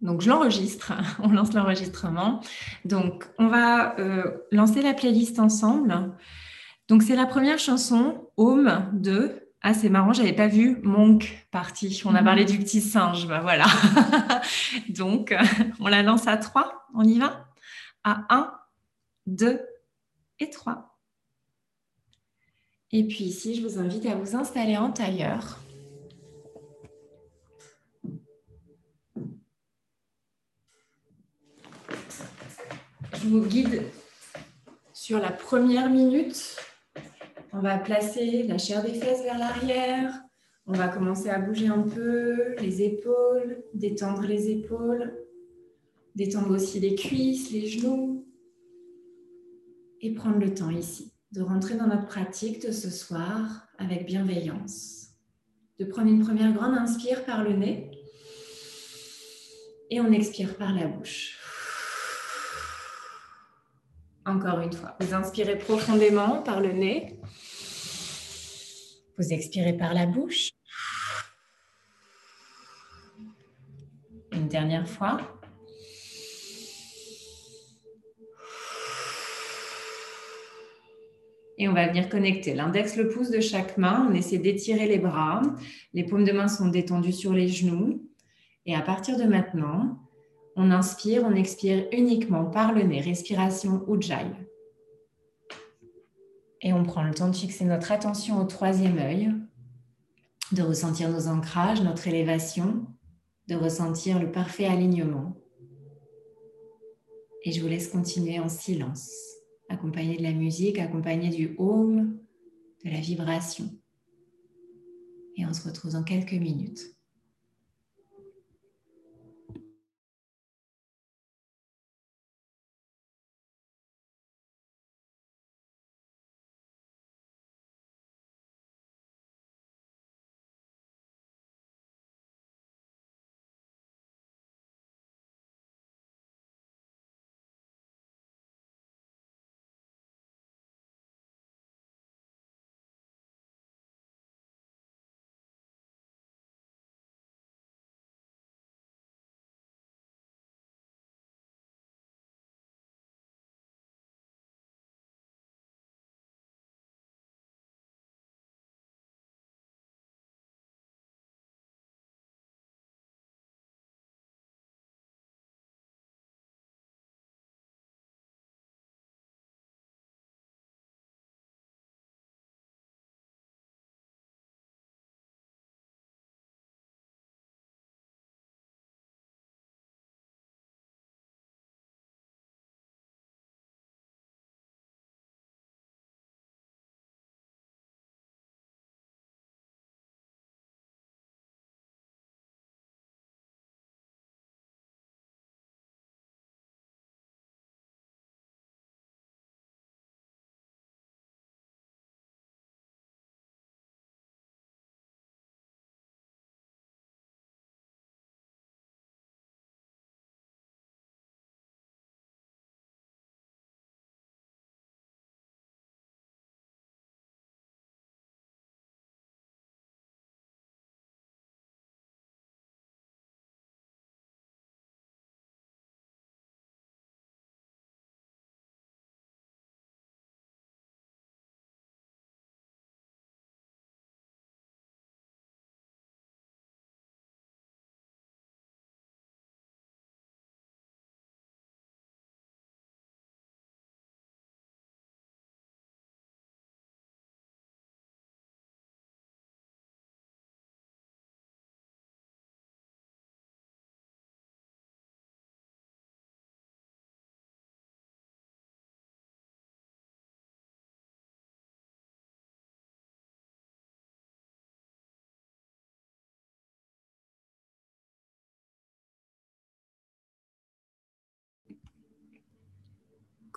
Donc, je l'enregistre. On lance l'enregistrement. Donc, on va euh, lancer la playlist ensemble. Donc, c'est la première chanson, Home de. Ah, c'est marrant, j'avais pas vu Monk parti. On a parlé du petit singe. Bah, voilà. Donc, on la lance à 3. On y va? À 1, 2 et 3. Et puis ici, je vous invite à vous installer en tailleur. Je vous guide sur la première minute. On va placer la chair des fesses vers l'arrière. On va commencer à bouger un peu les épaules, détendre les épaules, détendre aussi les cuisses, les genoux. Et prendre le temps ici de rentrer dans notre pratique de ce soir avec bienveillance. De prendre une première grande inspire par le nez et on expire par la bouche. Encore une fois, vous inspirez profondément par le nez. Vous expirez par la bouche. Une dernière fois. Et on va venir connecter l'index, le pouce de chaque main. On essaie d'étirer les bras. Les paumes de main sont détendues sur les genoux. Et à partir de maintenant, on inspire, on expire uniquement par le nez, respiration Ujjayi. Et on prend le temps de fixer notre attention au troisième œil, de ressentir nos ancrages, notre élévation, de ressentir le parfait alignement. Et je vous laisse continuer en silence, accompagné de la musique, accompagné du home, de la vibration. Et on se retrouve dans quelques minutes.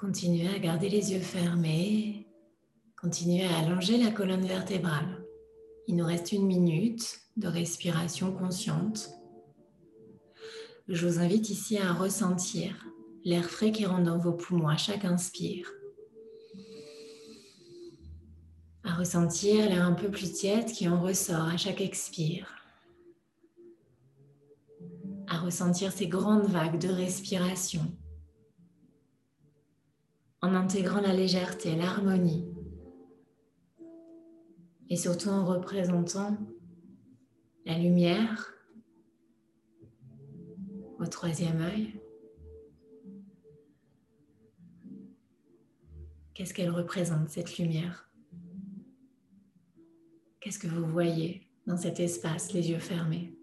Continuez à garder les yeux fermés. Continuez à allonger la colonne vertébrale. Il nous reste une minute de respiration consciente. Je vous invite ici à ressentir l'air frais qui rentre dans vos poumons à chaque inspire. À ressentir l'air un peu plus tiède qui en ressort à chaque expire. À ressentir ces grandes vagues de respiration en intégrant la légèreté, l'harmonie. Et surtout en représentant la lumière au troisième œil. Qu'est-ce qu'elle représente, cette lumière? Qu'est-ce que vous voyez dans cet espace, les yeux fermés?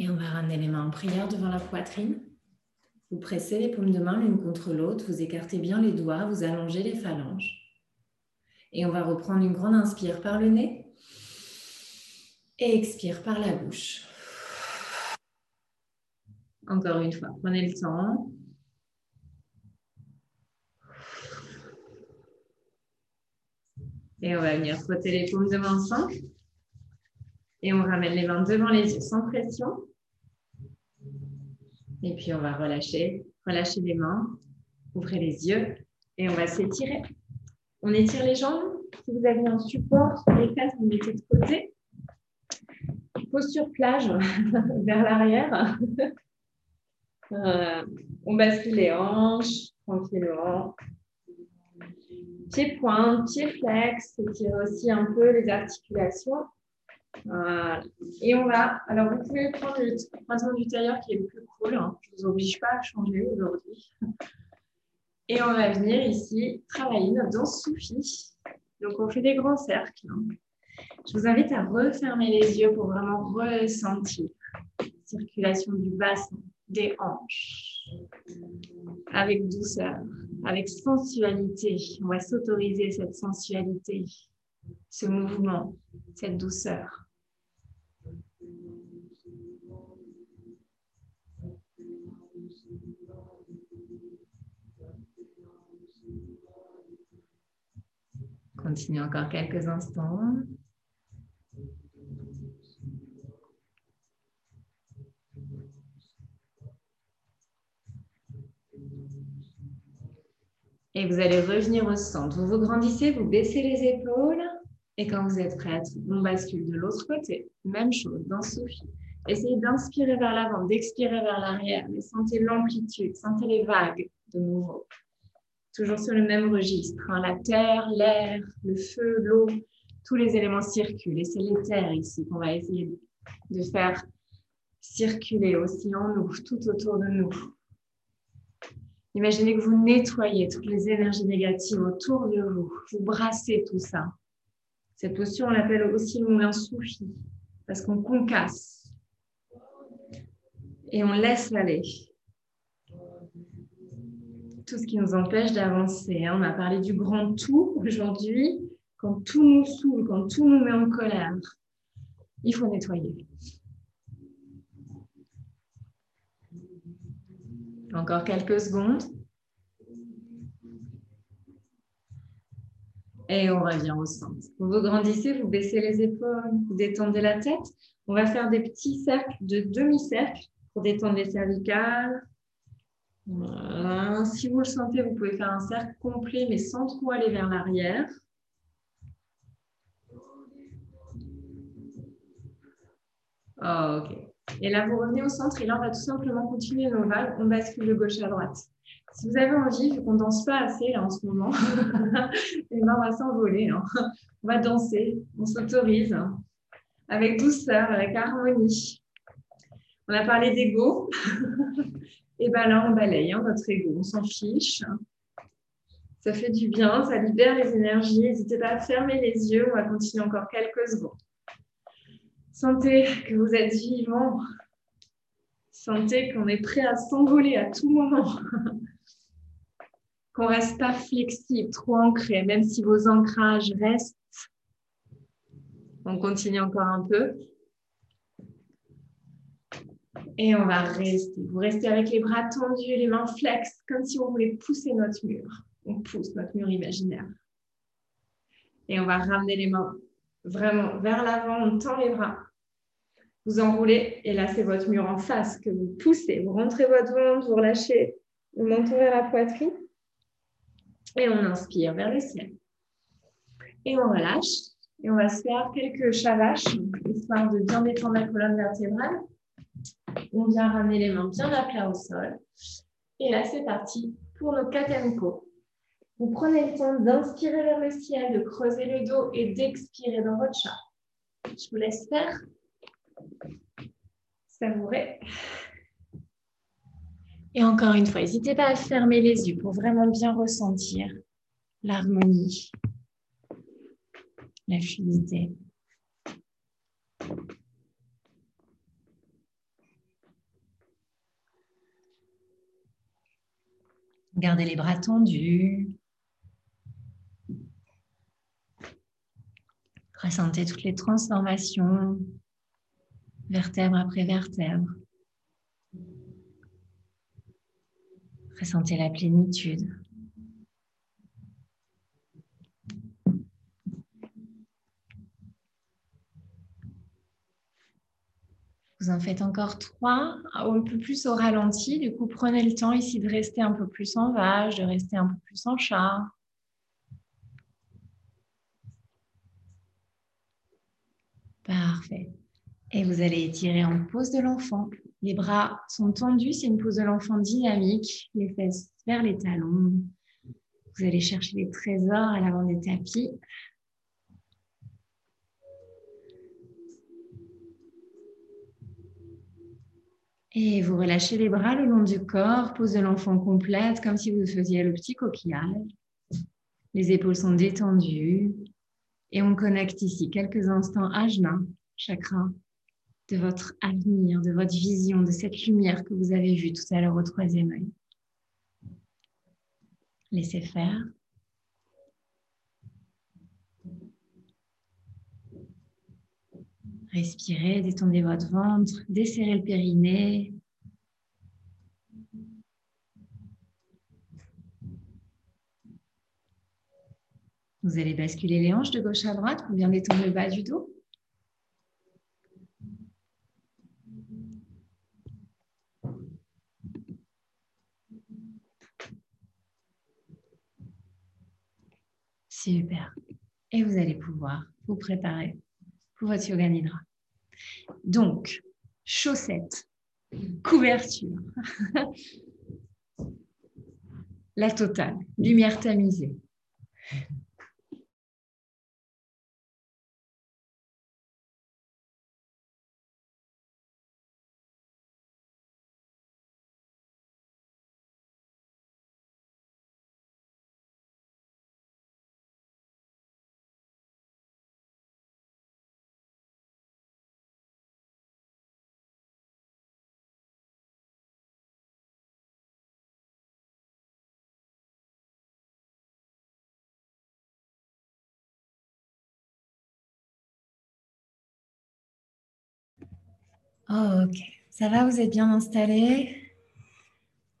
Et on va ramener les mains en prière devant la poitrine. Vous pressez les paumes de main l'une contre l'autre, vous écartez bien les doigts, vous allongez les phalanges. Et on va reprendre une grande inspire par le nez et expire par la bouche. Encore une fois, prenez le temps. Et on va venir frotter les paumes de main ensemble. Et on ramène les mains devant les yeux sans pression. Et puis on va relâcher, relâcher les mains, ouvrez les yeux et on va s'étirer. On étire les jambes. Si vous avez un support sur les fesses, vous mettez de côté. Posture plage vers l'arrière. Euh, on bascule les hanches tranquillement. Pieds pointe, pieds flex, étirez aussi un peu les articulations. Et on va, alors vous pouvez prendre le croisement du tailleur qui est le plus cool. Hein. Je ne vous oblige pas à changer aujourd'hui. Et on va venir ici travailler notre danse soufie. Donc on fait des grands cercles. Hein. Je vous invite à refermer les yeux pour vraiment ressentir la circulation du bassin, des hanches, avec douceur, avec sensualité. On va s'autoriser cette sensualité, ce mouvement, cette douceur. Continue encore quelques instants. Et vous allez revenir au centre. Vous vous grandissez, vous baissez les épaules. Et quand vous êtes prête, on bascule de l'autre côté. Même chose, dans Sophie. Essayez d'inspirer vers l'avant, d'expirer vers l'arrière. Mais sentez l'amplitude, sentez les vagues de nouveau toujours sur le même registre. Hein. La terre, l'air, le feu, l'eau, tous les éléments circulent. Et c'est l'éther ici qu'on va essayer de faire circuler aussi en nous, tout autour de nous. Imaginez que vous nettoyez toutes les énergies négatives autour de vous. Vous brassez tout ça. Cette posture, on l'appelle aussi le moulin soufi, parce qu'on concasse et on laisse aller tout ce qui nous empêche d'avancer. Hein. On a parlé du grand tout aujourd'hui. Quand tout nous saoule, quand tout nous met en colère, il faut nettoyer. Encore quelques secondes. Et on revient au centre. Vous grandissez, vous baissez les épaules, vous détendez la tête. On va faire des petits cercles de demi-cercle pour détendre les cervicales, si vous le sentez, vous pouvez faire un cercle complet, mais sans trop aller vers l'arrière. Ah, ok. Et là, vous revenez au centre et là, on va tout simplement continuer nos. On bascule de gauche à droite. Si vous avez envie, vu qu'on ne danse pas assez là en ce moment, et ben, on va s'envoler. Hein. On va danser, on s'autorise hein. avec douceur, avec harmonie. On a parlé d'ego. Et bien là, on balaye hein, notre ego, on s'en fiche. Ça fait du bien, ça libère les énergies. N'hésitez pas à fermer les yeux, on va continuer encore quelques secondes. Sentez que vous êtes vivant. Sentez qu'on est prêt à s'envoler à tout moment. qu'on reste pas flexible, trop ancré, même si vos ancrages restent. On continue encore un peu. Et on va rester. Vous restez avec les bras tendus, les mains flex, comme si on voulait pousser notre mur. On pousse notre mur imaginaire. Et on va ramener les mains vraiment vers l'avant, on tend les bras. Vous enroulez et là, c'est votre mur en face que vous poussez. Vous rentrez votre ventre, vous relâchez le menton vers la poitrine. Et on inspire vers le ciel. Et on relâche. Et on va se faire quelques chavaches, histoire de bien détendre la colonne vertébrale. On vient ramener les mains bien à plat au sol. Et là, c'est parti pour nos katemko. Vous prenez le temps d'inspirer vers le ciel, de creuser le dos et d'expirer dans votre chat. Je vous laisse faire. Savourer. Et encore une fois, n'hésitez pas à fermer les yeux pour vraiment bien ressentir l'harmonie, la fluidité. Gardez les bras tendus. Ressentez toutes les transformations, vertèbre après vertèbre. Ressentez la plénitude. Vous en faites encore trois, un peu plus au ralenti. Du coup, prenez le temps ici de rester un peu plus en vache, de rester un peu plus en chat. Parfait. Et vous allez étirer en pose de l'enfant. Les bras sont tendus, c'est une pose de l'enfant dynamique. Les fesses vers les talons. Vous allez chercher les trésors à l'avant des tapis. Et vous relâchez les bras le long du corps, pose de l'enfant complète, comme si vous faisiez le petit coquillage. Les épaules sont détendues. Et on connecte ici quelques instants ajna, chakra, de votre avenir, de votre vision, de cette lumière que vous avez vue tout à l'heure au troisième œil. Laissez faire. Respirez, détendez votre ventre, desserrez le périnée. Vous allez basculer les hanches de gauche à droite pour bien détendre le bas du dos. Super. Et vous allez pouvoir vous préparer pour votre yoga nidra. Donc, chaussettes, couverture, la totale, lumière tamisée. Oh, ok, ça va, vous êtes bien installé.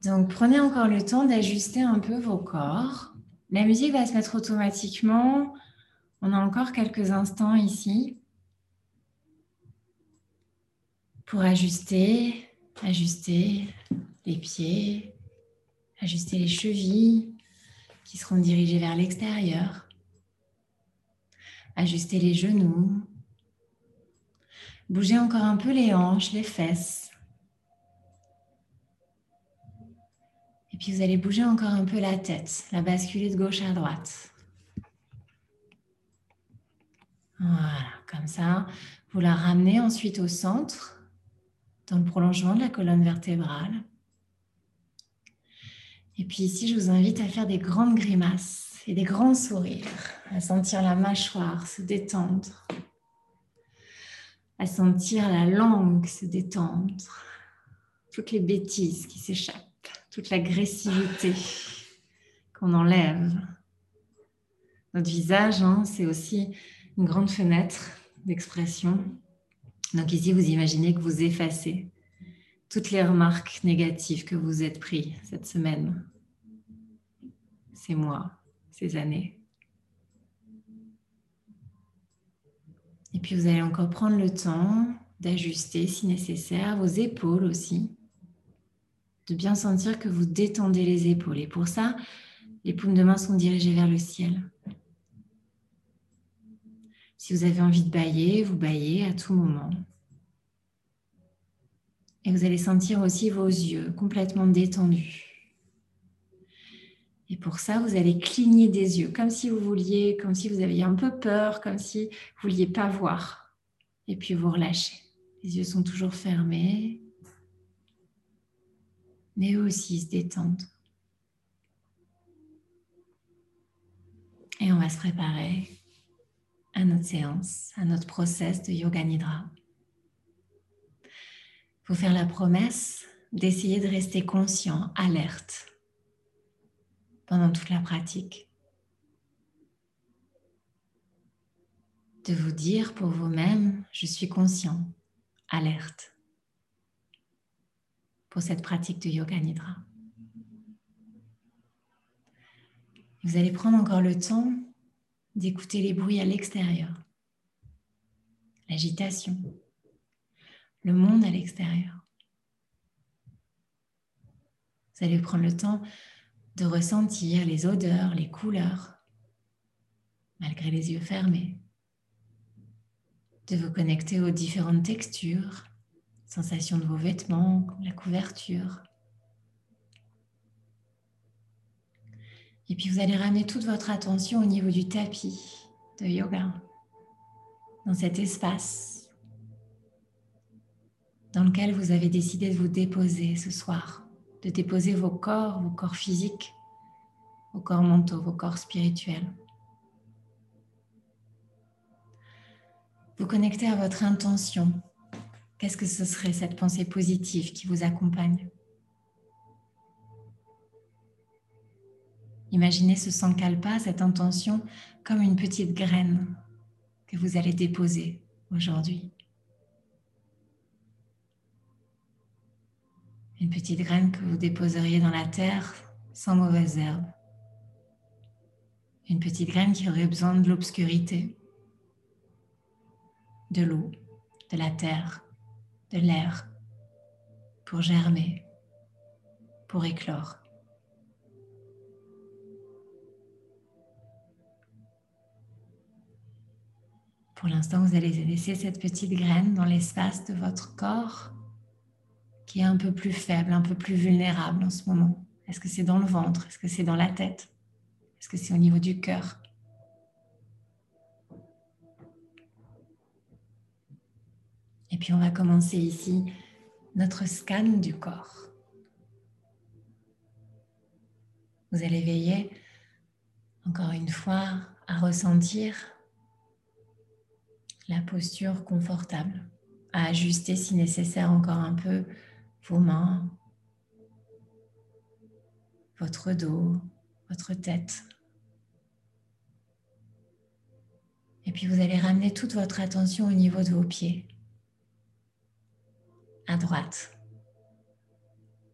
Donc, prenez encore le temps d'ajuster un peu vos corps. La musique va se mettre automatiquement. On a encore quelques instants ici pour ajuster, ajuster les pieds, ajuster les chevilles qui seront dirigées vers l'extérieur, ajuster les genoux, Bougez encore un peu les hanches, les fesses. Et puis vous allez bouger encore un peu la tête, la basculer de gauche à droite. Voilà, comme ça. Vous la ramenez ensuite au centre, dans le prolongement de la colonne vertébrale. Et puis ici, je vous invite à faire des grandes grimaces et des grands sourires, à sentir la mâchoire se détendre à sentir la langue se détendre, toutes les bêtises qui s'échappent, toute l'agressivité qu'on enlève. Notre visage, hein, c'est aussi une grande fenêtre d'expression. Donc ici, vous imaginez que vous effacez toutes les remarques négatives que vous êtes pris cette semaine, ces mois, ces années. Et puis vous allez encore prendre le temps d'ajuster si nécessaire, vos épaules aussi, de bien sentir que vous détendez les épaules. Et pour ça, les paumes de main sont dirigées vers le ciel. Si vous avez envie de bailler, vous baillez à tout moment. Et vous allez sentir aussi vos yeux complètement détendus. Et pour ça, vous allez cligner des yeux, comme si vous vouliez, comme si vous aviez un peu peur, comme si vous vouliez pas voir. Et puis vous relâchez. Les yeux sont toujours fermés, mais eux aussi se détendent. Et on va se préparer à notre séance, à notre process de Yoga Nidra. Faut faire la promesse d'essayer de rester conscient, alerte pendant toute la pratique. De vous dire pour vous-même, je suis conscient, alerte pour cette pratique de Yoga Nidra. Vous allez prendre encore le temps d'écouter les bruits à l'extérieur, l'agitation, le monde à l'extérieur. Vous allez prendre le temps de ressentir les odeurs, les couleurs, malgré les yeux fermés, de vous connecter aux différentes textures, sensations de vos vêtements, la couverture. Et puis vous allez ramener toute votre attention au niveau du tapis de yoga, dans cet espace dans lequel vous avez décidé de vous déposer ce soir de déposer vos corps, vos corps physiques, vos corps mentaux, vos corps spirituels. Vous connectez à votre intention. Qu'est-ce que ce serait cette pensée positive qui vous accompagne? Imaginez ce sankalpa, cette intention, comme une petite graine que vous allez déposer aujourd'hui. Une petite graine que vous déposeriez dans la terre sans mauvaise herbe. Une petite graine qui aurait besoin de l'obscurité, de l'eau, de la terre, de l'air pour germer, pour éclore. Pour l'instant, vous allez laisser cette petite graine dans l'espace de votre corps qui est un peu plus faible, un peu plus vulnérable en ce moment. Est-ce que c'est dans le ventre? Est-ce que c'est dans la tête? Est-ce que c'est au niveau du cœur? Et puis on va commencer ici notre scan du corps. Vous allez veiller encore une fois à ressentir la posture confortable, à ajuster si nécessaire encore un peu vos mains, votre dos, votre tête. Et puis vous allez ramener toute votre attention au niveau de vos pieds, à droite.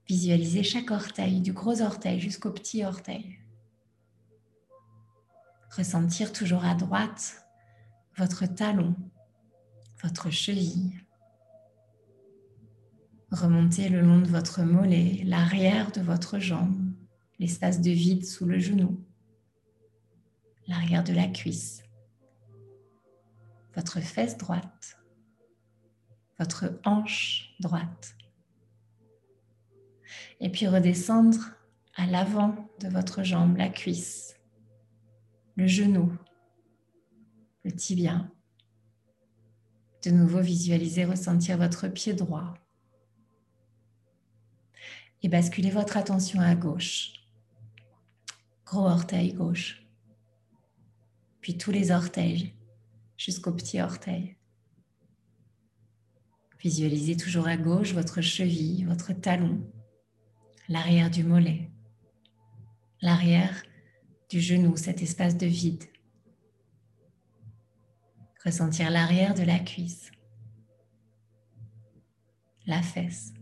Visualisez chaque orteil, du gros orteil jusqu'au petit orteil. Ressentir toujours à droite votre talon, votre cheville, Remontez le long de votre mollet, l'arrière de votre jambe, l'espace de vide sous le genou, l'arrière de la cuisse, votre fesse droite, votre hanche droite. Et puis redescendre à l'avant de votre jambe, la cuisse, le genou, le tibia. De nouveau, visualisez, ressentir votre pied droit, et basculez votre attention à gauche. Gros orteil gauche. Puis tous les orteils jusqu'au petit orteil. Visualisez toujours à gauche votre cheville, votre talon, l'arrière du mollet, l'arrière du genou, cet espace de vide. Ressentir l'arrière de la cuisse, la fesse.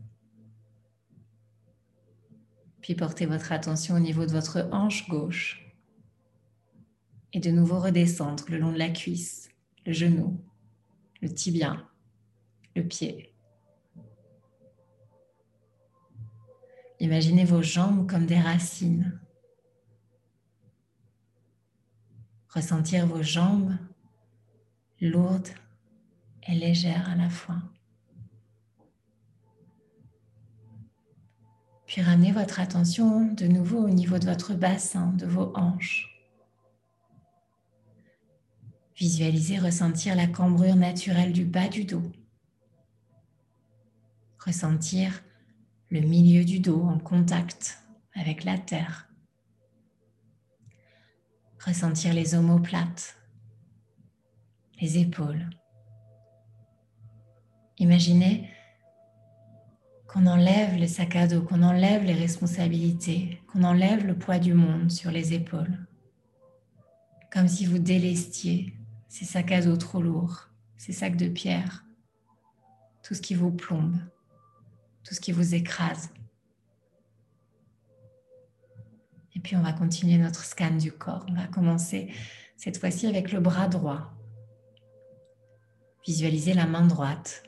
Puis portez votre attention au niveau de votre hanche gauche. Et de nouveau redescendre le long de la cuisse, le genou, le tibia, le pied. Imaginez vos jambes comme des racines. Ressentir vos jambes lourdes et légères à la fois. Puis ramenez votre attention de nouveau au niveau de votre bassin, de vos hanches. Visualisez ressentir la cambrure naturelle du bas du dos. Ressentir le milieu du dos en contact avec la terre. Ressentir les omoplates, les épaules. Imaginez qu'on enlève les sacs à dos, qu'on enlève les responsabilités, qu'on enlève le poids du monde sur les épaules. Comme si vous délestiez ces sacs à dos trop lourds, ces sacs de pierre, tout ce qui vous plombe, tout ce qui vous écrase. Et puis on va continuer notre scan du corps. On va commencer cette fois-ci avec le bras droit. Visualisez la main droite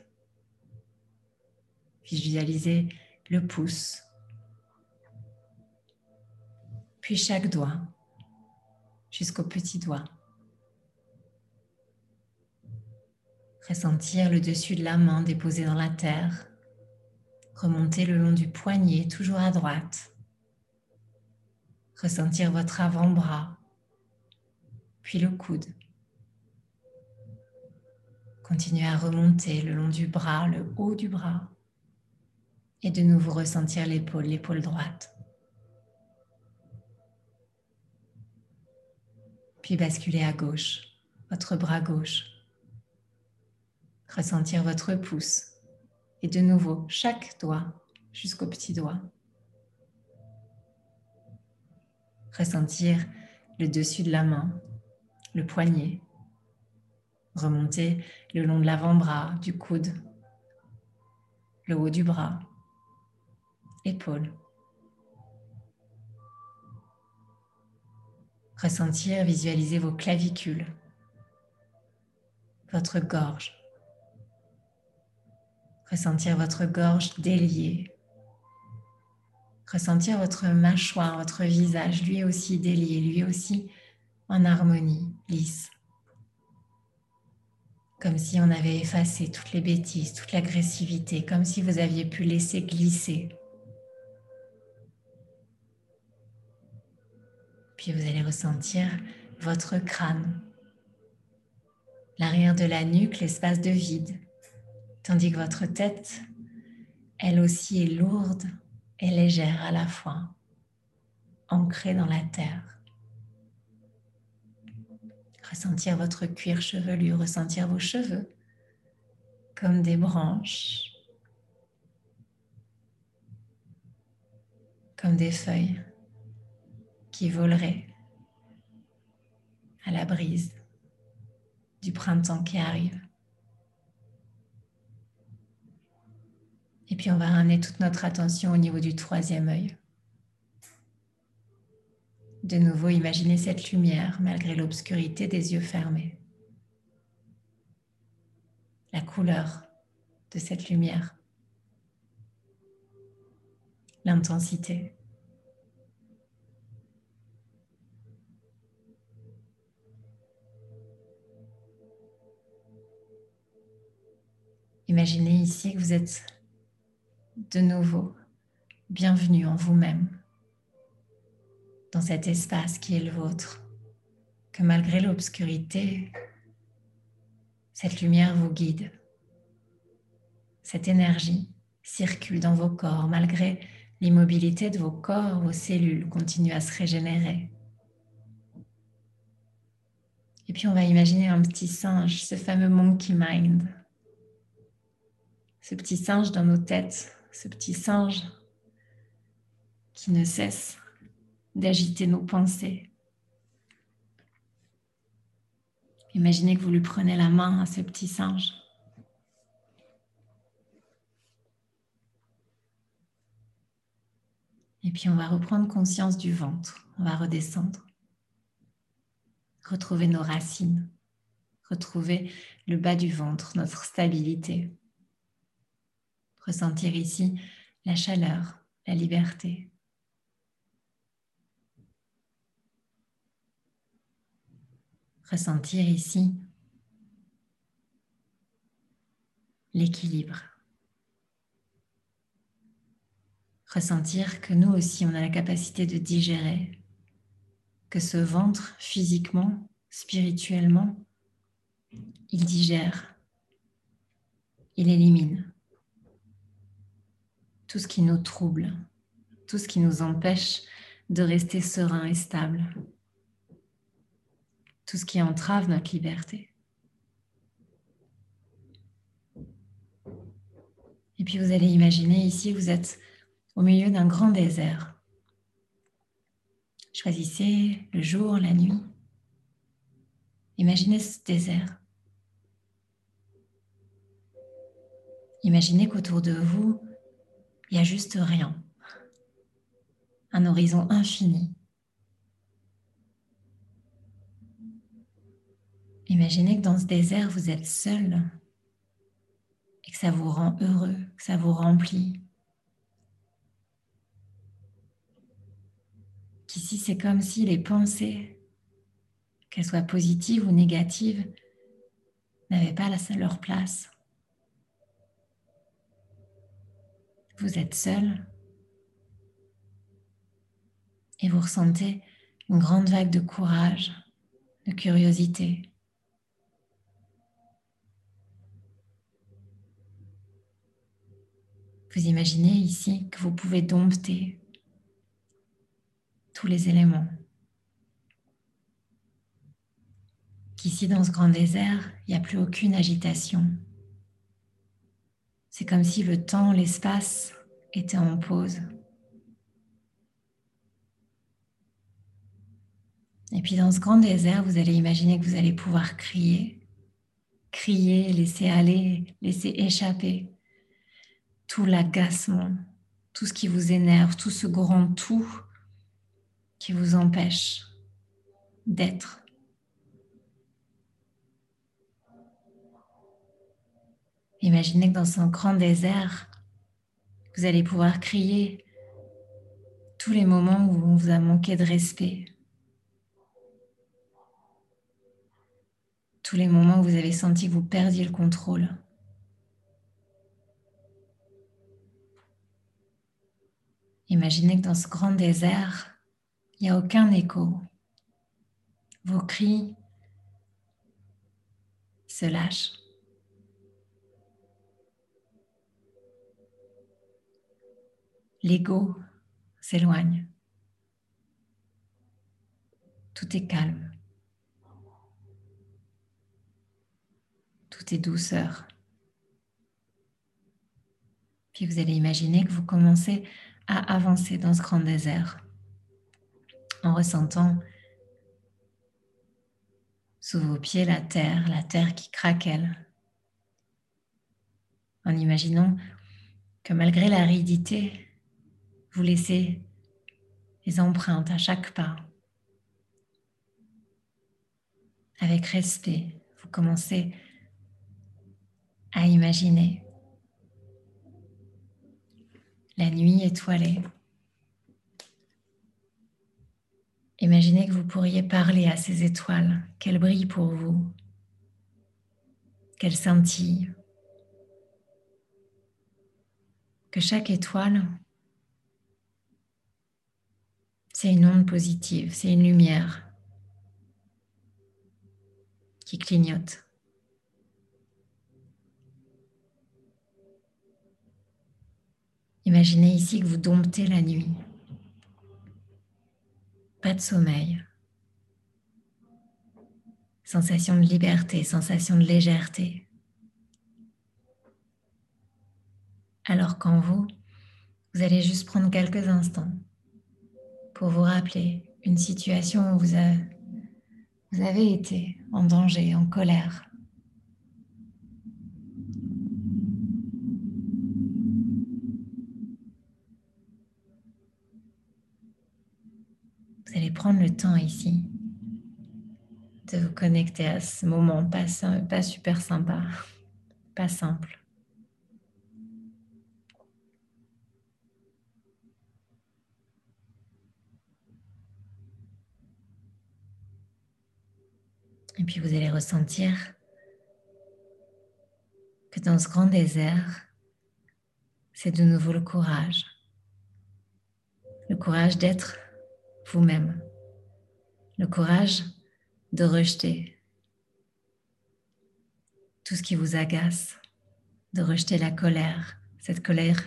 Visualisez le pouce, puis chaque doigt jusqu'au petit doigt. Ressentir le dessus de la main déposé dans la terre. Remonter le long du poignet, toujours à droite. Ressentir votre avant-bras, puis le coude. Continuez à remonter le long du bras, le haut du bras. Et de nouveau ressentir l'épaule, l'épaule droite. Puis basculer à gauche, votre bras gauche. Ressentir votre pouce. Et de nouveau, chaque doigt jusqu'au petit doigt. Ressentir le dessus de la main, le poignet. Remonter le long de l'avant-bras, du coude, le haut du bras, épaules. Ressentir, visualiser vos clavicules, votre gorge. Ressentir votre gorge déliée. Ressentir votre mâchoire, votre visage, lui aussi délié, lui aussi en harmonie, lisse. Comme si on avait effacé toutes les bêtises, toute l'agressivité, comme si vous aviez pu laisser glisser Vous allez ressentir votre crâne, l'arrière de la nuque, l'espace de vide, tandis que votre tête, elle aussi est lourde et légère à la fois, ancrée dans la terre. Ressentir votre cuir chevelu, ressentir vos cheveux comme des branches, comme des feuilles qui volerait à la brise du printemps qui arrive. Et puis on va ramener toute notre attention au niveau du troisième œil. De nouveau, imaginez cette lumière malgré l'obscurité des yeux fermés. La couleur de cette lumière. L'intensité. Imaginez ici que vous êtes de nouveau bienvenue en vous-même, dans cet espace qui est le vôtre, que malgré l'obscurité, cette lumière vous guide. Cette énergie circule dans vos corps malgré l'immobilité de vos corps, vos cellules continuent à se régénérer. Et puis on va imaginer un petit singe, ce fameux monkey mind, ce petit singe dans nos têtes, ce petit singe qui ne cesse d'agiter nos pensées. Imaginez que vous lui prenez la main à ce petit singe. Et puis on va reprendre conscience du ventre, on va redescendre, retrouver nos racines, retrouver le bas du ventre, notre stabilité Ressentir ici la chaleur, la liberté. Ressentir ici l'équilibre. Ressentir que nous aussi, on a la capacité de digérer, que ce ventre, physiquement, spirituellement, il digère, il élimine tout ce qui nous trouble, tout ce qui nous empêche de rester serein et stable, tout ce qui entrave notre liberté. Et puis vous allez imaginer ici, vous êtes au milieu d'un grand désert. Choisissez le jour, la nuit. Imaginez ce désert. Imaginez qu'autour de vous, il n'y a juste rien. Un horizon infini. Imaginez que dans ce désert, vous êtes seul et que ça vous rend heureux, que ça vous remplit. Qu'ici, c'est comme si les pensées, qu'elles soient positives ou négatives, n'avaient pas leur place. Vous êtes seul et vous ressentez une grande vague de courage, de curiosité. Vous imaginez ici que vous pouvez dompter tous les éléments. Qu'ici, dans ce grand désert, il n'y a plus aucune agitation. C'est comme si le temps, l'espace étaient en pause. Et puis dans ce grand désert, vous allez imaginer que vous allez pouvoir crier, crier, laisser aller, laisser échapper tout l'agacement, tout ce qui vous énerve, tout ce grand tout qui vous empêche d'être. Imaginez que dans ce grand désert, vous allez pouvoir crier tous les moments où on vous a manqué de respect, tous les moments où vous avez senti que vous perdiez le contrôle. Imaginez que dans ce grand désert, il n'y a aucun écho. Vos cris se lâchent. L'ego s'éloigne. Tout est calme. Tout est douceur. Puis vous allez imaginer que vous commencez à avancer dans ce grand désert en ressentant sous vos pieds la terre, la terre qui craquelle, en imaginant que malgré l'aridité vous laissez les empreintes à chaque pas. Avec respect, vous commencez à imaginer la nuit étoilée. Imaginez que vous pourriez parler à ces étoiles, qu'elles brillent pour vous, qu'elles scintillent, que chaque étoile c'est une onde positive, c'est une lumière qui clignote. Imaginez ici que vous domptez la nuit. Pas de sommeil. Sensation de liberté, sensation de légèreté. Alors qu'en vous, vous allez juste prendre quelques instants pour vous rappeler une situation où vous, avez été en danger, en colère. Vous allez prendre le temps ici de vous connecter à ce moment pas, super sympa, pas simple. Et puis vous allez ressentir que dans ce grand désert, c'est de nouveau le courage. Le courage d'être vous-même. Le courage de rejeter tout ce qui vous agace, de rejeter la colère, cette colère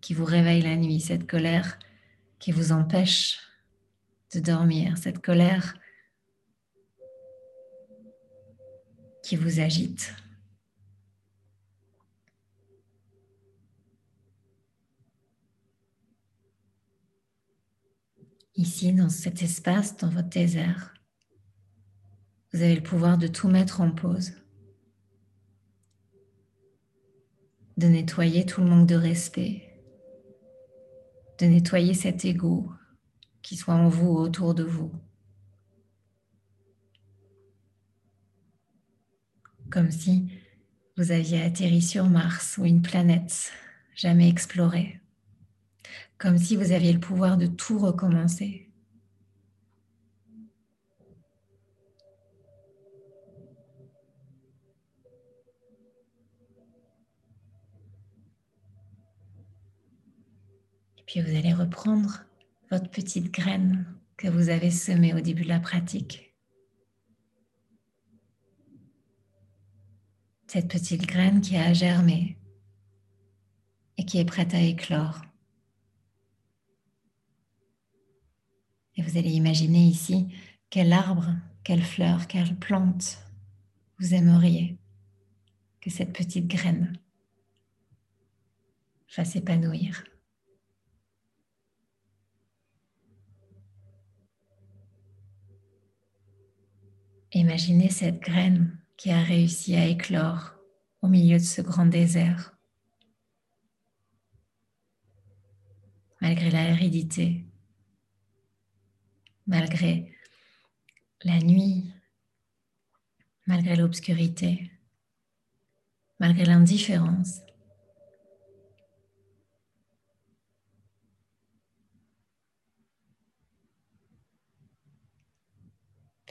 qui vous réveille la nuit, cette colère qui vous empêche de dormir, cette colère qui vous agite. Ici, dans cet espace, dans votre désert, vous avez le pouvoir de tout mettre en pause, de nettoyer tout le manque de respect, de nettoyer cet ego qui soit en vous ou autour de vous. Comme si vous aviez atterri sur Mars ou une planète jamais explorée. Comme si vous aviez le pouvoir de tout recommencer. Et puis vous allez reprendre votre petite graine que vous avez semée au début de la pratique. Cette petite graine qui a germé et qui est prête à éclore. Et vous allez imaginer ici quel arbre, quelle fleur, quelle plante vous aimeriez que cette petite graine fasse épanouir. Imaginez cette graine qui a réussi à éclore au milieu de ce grand désert. Malgré la hérédité, malgré la nuit, malgré l'obscurité, malgré l'indifférence.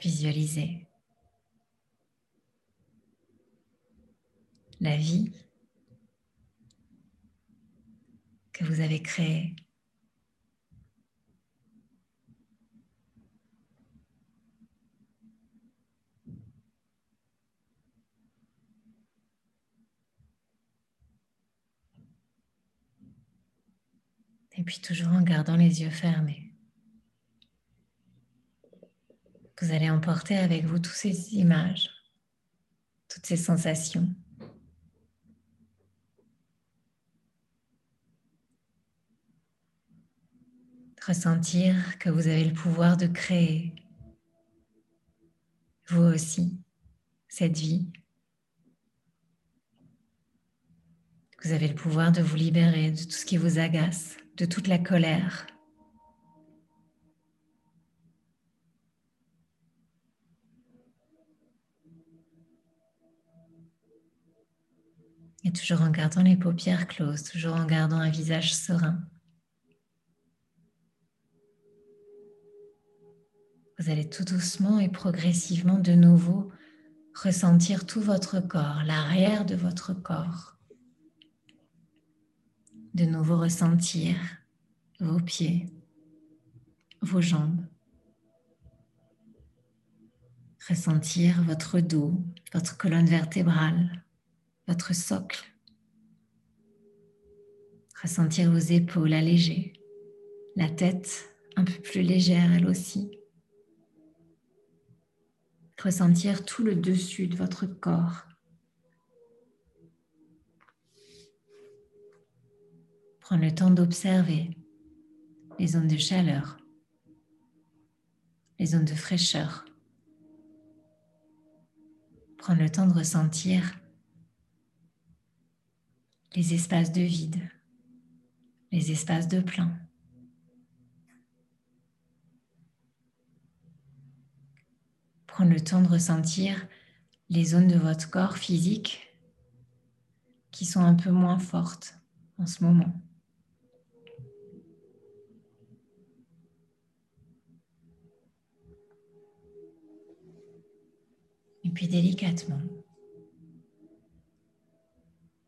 Visualisez la vie que vous avez créée. Et puis toujours en gardant les yeux fermés. Vous allez emporter avec vous toutes ces images, toutes ces sensations. Ressentir que vous avez le pouvoir de créer, vous aussi, cette vie. Vous avez le pouvoir de vous libérer de tout ce qui vous agace, de toute la colère. Et toujours en gardant les paupières closes, toujours en gardant un visage serein. Vous allez tout doucement et progressivement de nouveau ressentir tout votre corps, l'arrière de votre corps. De nouveau ressentir vos pieds, vos jambes. Ressentir votre dos, votre colonne vertébrale, votre socle. Ressentir vos épaules allégées, la tête un peu plus légère elle aussi ressentir tout le dessus de votre corps. Prendre le temps d'observer les zones de chaleur, les zones de fraîcheur. Prendre le temps de ressentir les espaces de vide, les espaces de plein. Le temps de ressentir les zones de votre corps physique qui sont un peu moins fortes en ce moment. Et puis délicatement,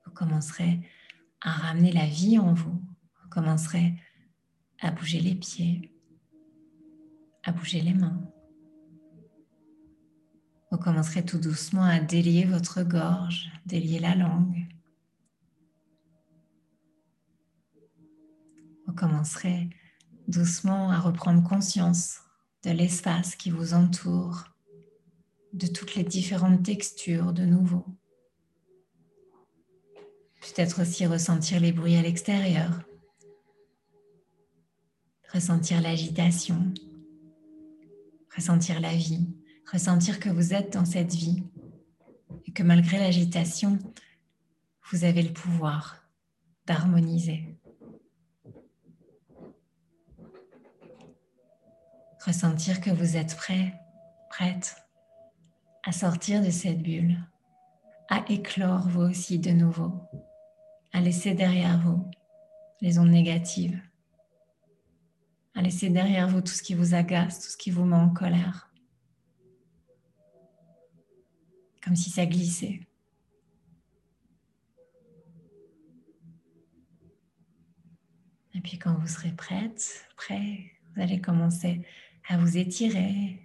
vous commencerez à ramener la vie en vous. Vous commencerez à bouger les pieds, à bouger les mains. Vous commencerez tout doucement à délier votre gorge, délier la langue. Vous commencerez doucement à reprendre conscience de l'espace qui vous entoure, de toutes les différentes textures de nouveau. Peut-être aussi ressentir les bruits à l'extérieur, ressentir l'agitation, ressentir la vie, ressentir que vous êtes dans cette vie et que malgré l'agitation, vous avez le pouvoir d'harmoniser. Ressentir que vous êtes prêt, prête à sortir de cette bulle, à éclore vous aussi de nouveau, à laisser derrière vous les ondes négatives, à laisser derrière vous tout ce qui vous agace, tout ce qui vous met en colère, comme si ça glissait. Et puis quand vous serez prête, prêt, vous allez commencer à vous étirer,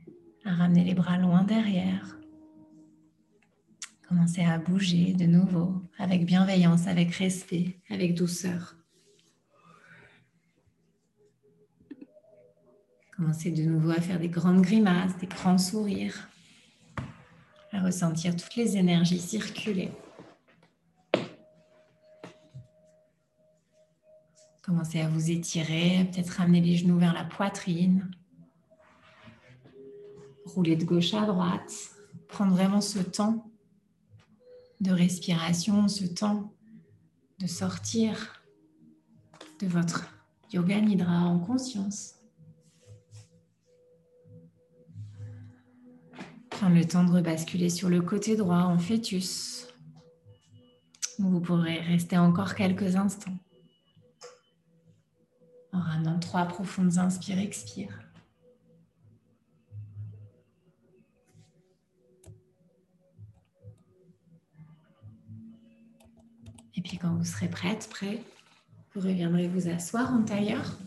à ramener les bras loin derrière. Commencez à bouger de nouveau avec bienveillance, avec respect, avec douceur. Commencez de nouveau à faire des grandes grimaces, des grands sourires, à ressentir toutes les énergies circuler. Commencez à vous étirer, peut-être ramener les genoux vers la poitrine. Rouler de gauche à droite. Prendre vraiment ce temps de respiration, ce temps de sortir de votre yoga nidra en conscience. Le temps de rebasculer sur le côté droit en fœtus. Vous pourrez rester encore quelques instants. En ramenant trois profondes inspires, expire. Et puis quand vous serez prête, prêt, vous reviendrez vous asseoir en tailleur.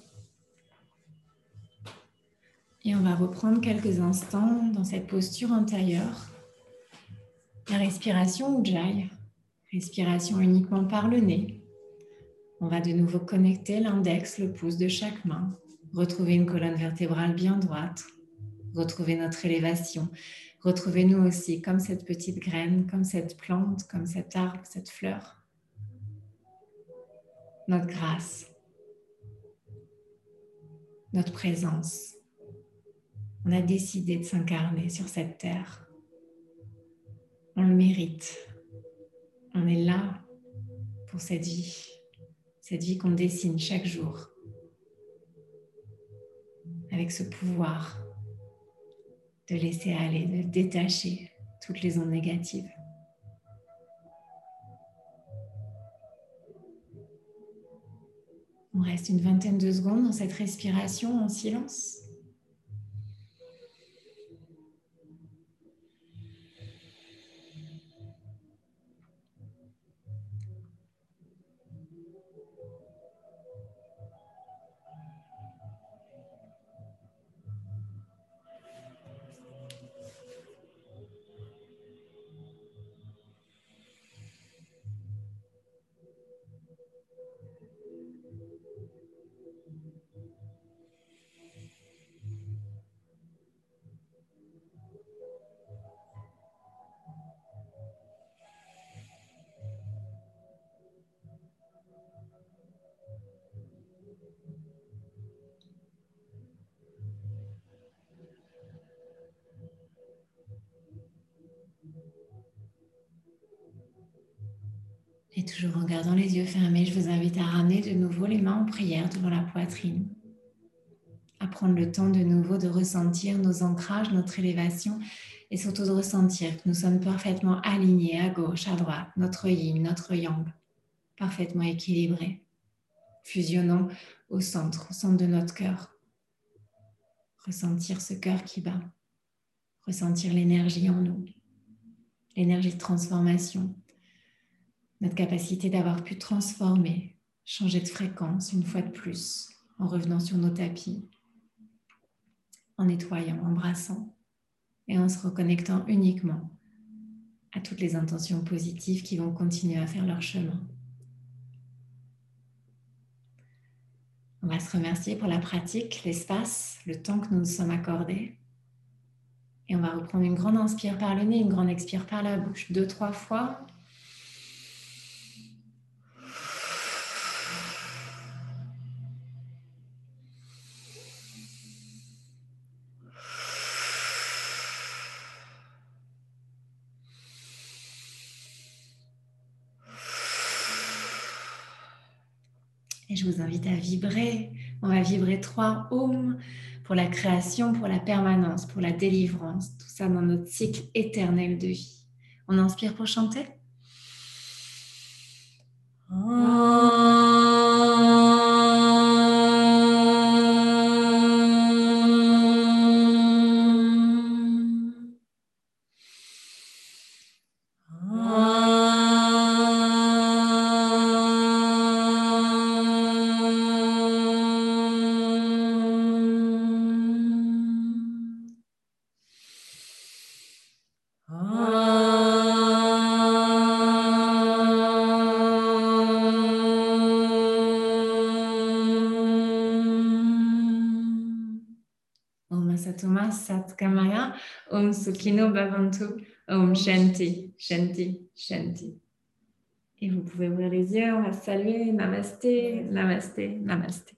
Et on va reprendre quelques instants dans cette posture tailleur. La respiration Ujjayi, respiration uniquement par le nez. On va de nouveau connecter l'index, le pouce de chaque main, retrouver une colonne vertébrale bien droite, retrouver notre élévation. Retrouvez-nous aussi comme cette petite graine, comme cette plante, comme cet arbre, cette fleur notre grâce, notre présence. On a décidé de s'incarner sur cette terre. On le mérite. On est là pour cette vie, cette vie qu'on dessine chaque jour, avec ce pouvoir de laisser aller, de détacher toutes les ondes négatives. On reste une vingtaine de secondes dans cette respiration en silence. Et toujours en gardant les yeux fermés, je vous invite à ramener de nouveau les mains en prière devant la poitrine. À prendre le temps de nouveau de ressentir nos ancrages, notre élévation et surtout de ressentir que nous sommes parfaitement alignés à gauche, à droite, notre yin, notre yang, parfaitement équilibrés, fusionnant au centre, au centre de notre cœur. Ressentir ce cœur qui bat, ressentir l'énergie en nous, l'énergie de transformation, notre capacité d'avoir pu transformer, changer de fréquence une fois de plus en revenant sur nos tapis, en nettoyant, en brassant et en se reconnectant uniquement à toutes les intentions positives qui vont continuer à faire leur chemin. On va se remercier pour la pratique, l'espace, le temps que nous nous sommes accordés. Et on va reprendre une grande inspire par le nez, une grande expire par la bouche, deux, trois fois. Et je vous invite à vibrer. On va vibrer trois ohms pour la création, pour la permanence, pour la délivrance. Tout ça dans notre cycle éternel de vie. On inspire pour chanter? Satoma Satkamaya, Om Sukhino Bhavantu, Om Shanti, Shanti, Shanti. Et vous pouvez ouvrir les yeux, on va saluer, Namasté, Namasté, Namasté.